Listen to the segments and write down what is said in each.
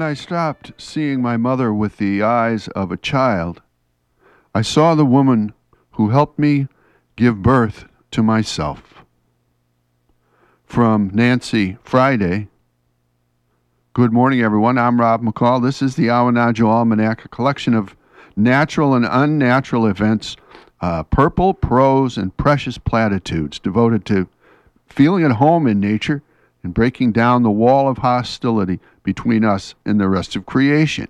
When I stopped seeing my mother with the eyes of a child, I saw the woman who helped me give birth to myself. From Nancy Friday. Good morning, everyone. I'm Rob McCall. This is the Awanadjo Almanac, a collection of natural and unnatural events, uh, purple prose and precious platitudes devoted to feeling at home in nature and breaking down the wall of hostility between us and the rest of creation.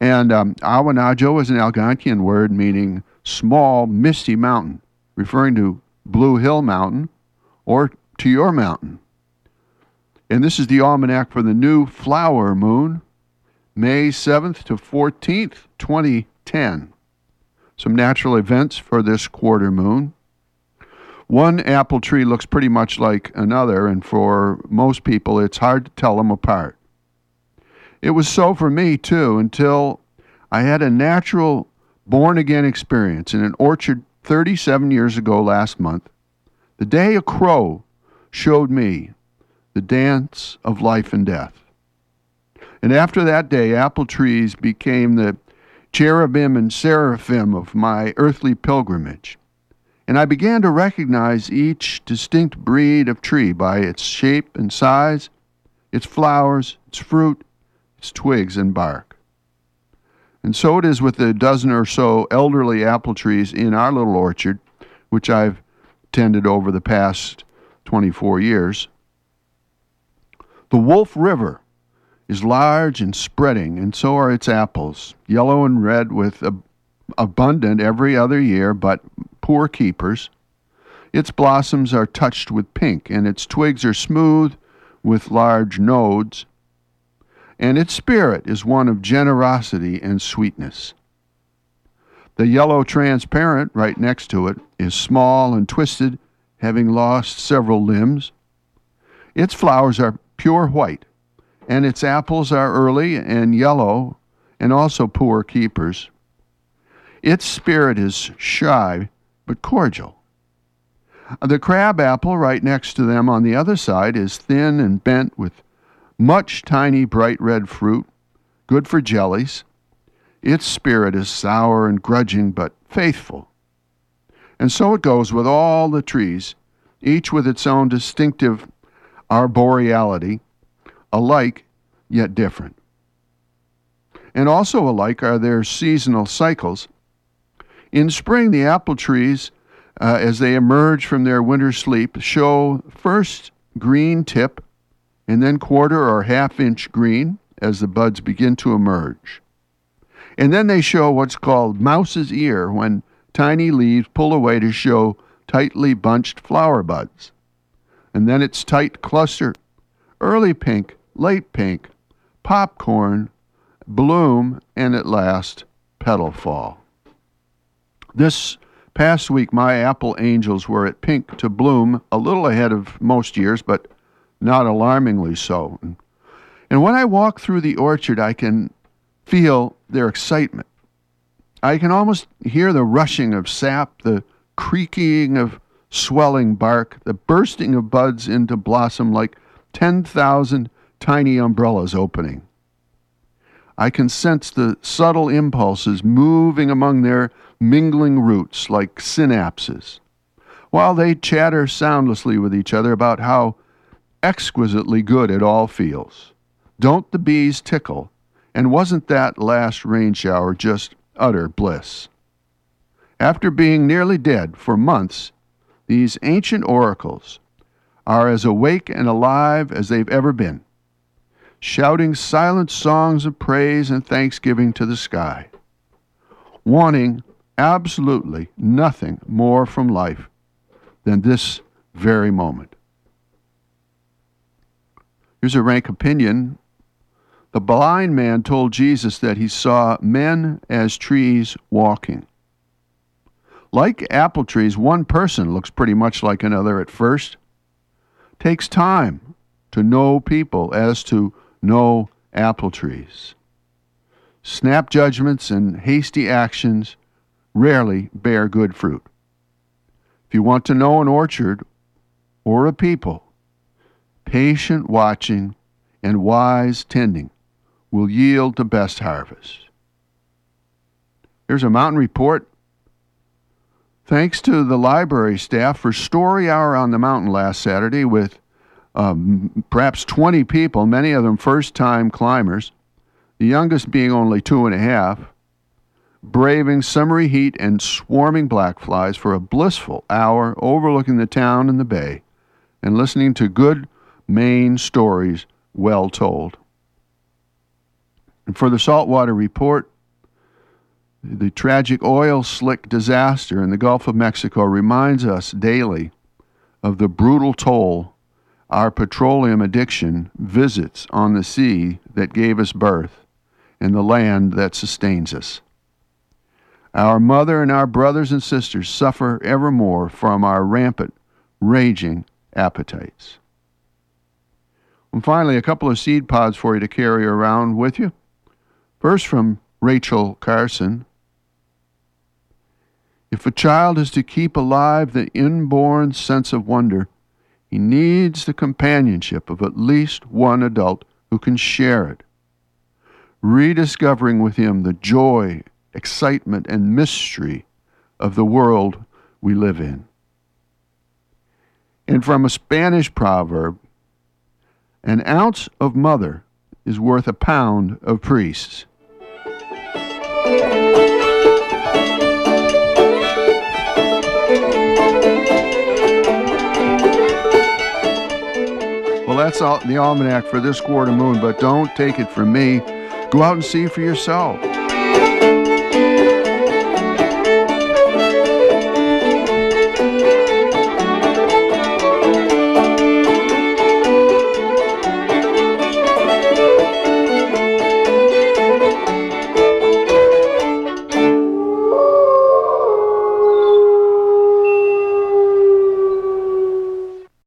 And um, Awanadjo is an Algonquian word meaning small, misty mountain, referring to Blue Hill Mountain or to your mountain. And this is the almanac for the new flower moon, May 7th to 14th, 2010. Some natural events for this quarter moon. One apple tree looks pretty much like another, and for most people, it's hard to tell them apart. It was so for me, too, until I had a natural born again experience in an orchard 37 years ago last month. The day a crow showed me the dance of life and death. And after that day, apple trees became the cherubim and seraphim of my earthly pilgrimage. And I began to recognize each distinct breed of tree by its shape and size, its flowers, its fruit, its twigs and bark. And so it is with the dozen or so elderly apple trees in our little orchard, which I've tended over the past 24 years. The Wolf River is large and spreading, and so are its apples, yellow and red with ab- abundant every other year, but poor keepers. Its blossoms are touched with pink, and its twigs are smooth with large nodes, and its spirit is one of generosity and sweetness. The yellow transparent right next to it is small and twisted, having lost several limbs. Its flowers are pure white, and its apples are early and yellow, and also poor keepers. Its spirit is shy but cordial. The crab apple right next to them on the other side is thin and bent with much tiny bright red fruit, good for jellies. Its spirit is sour and grudging, but faithful. And so it goes with all the trees, each with its own distinctive arboreality, alike yet different. And also alike are their seasonal cycles. In spring, the apple trees, uh, as they emerge from their winter sleep, show first green tip and then quarter or half inch green as the buds begin to emerge. And then they show what's called mouse's ear when tiny leaves pull away to show tightly bunched flower buds. And then it's tight cluster, early pink, late pink, popcorn, bloom, and at last, petal fall. This past week, my apple angels were at pink to bloom, a little ahead of most years, but not alarmingly so. And when I walk through the orchard, I can feel their excitement. I can almost hear the rushing of sap, the creaking of swelling bark, the bursting of buds into blossom like 10,000 tiny umbrellas opening. I can sense the subtle impulses moving among their mingling roots like synapses, while they chatter soundlessly with each other about how exquisitely good it all feels. Don't the bees tickle? And wasn't that last rain shower just utter bliss? After being nearly dead for months, these ancient oracles are as awake and alive as they've ever been, shouting silent songs of praise and thanksgiving to the sky, wanting absolutely nothing more from life than this very moment. Here's a rank opinion. The blind man told Jesus that he saw men as trees walking. Like apple trees, one person looks pretty much like another at first. Takes time to know people as to know apple trees. Snap judgments and hasty actions rarely bear good fruit. If you want to know an orchard or a people, patient watching, and wise tending will yield the best harvest. Here's a mountain report. Thanks to the library staff for Story Hour on the Mountain last Saturday with um, perhaps 20 people, many of them first time climbers, the youngest being only two and a half, braving summery heat and swarming black flies for a blissful hour overlooking the town and the bay and listening to good Maine stories well told. And for the Saltwater Report, the tragic oil slick disaster in the Gulf of Mexico reminds us daily of the brutal toll our petroleum addiction visits on the sea that gave us birth and the land that sustains us. Our mother and our brothers and sisters suffer evermore from our rampant, raging appetites. And finally, a couple of seed pods for you to carry around with you. First, from Rachel Carson. If a child is to keep alive the inborn sense of wonder, he needs the companionship of at least one adult who can share it, rediscovering with him the joy, excitement, and mystery of the world we live in. And from a Spanish proverb, an ounce of mother is worth a pound of priests. Well, that's all, the almanac for this quarter moon, but don't take it from me. Go out and see for yourself.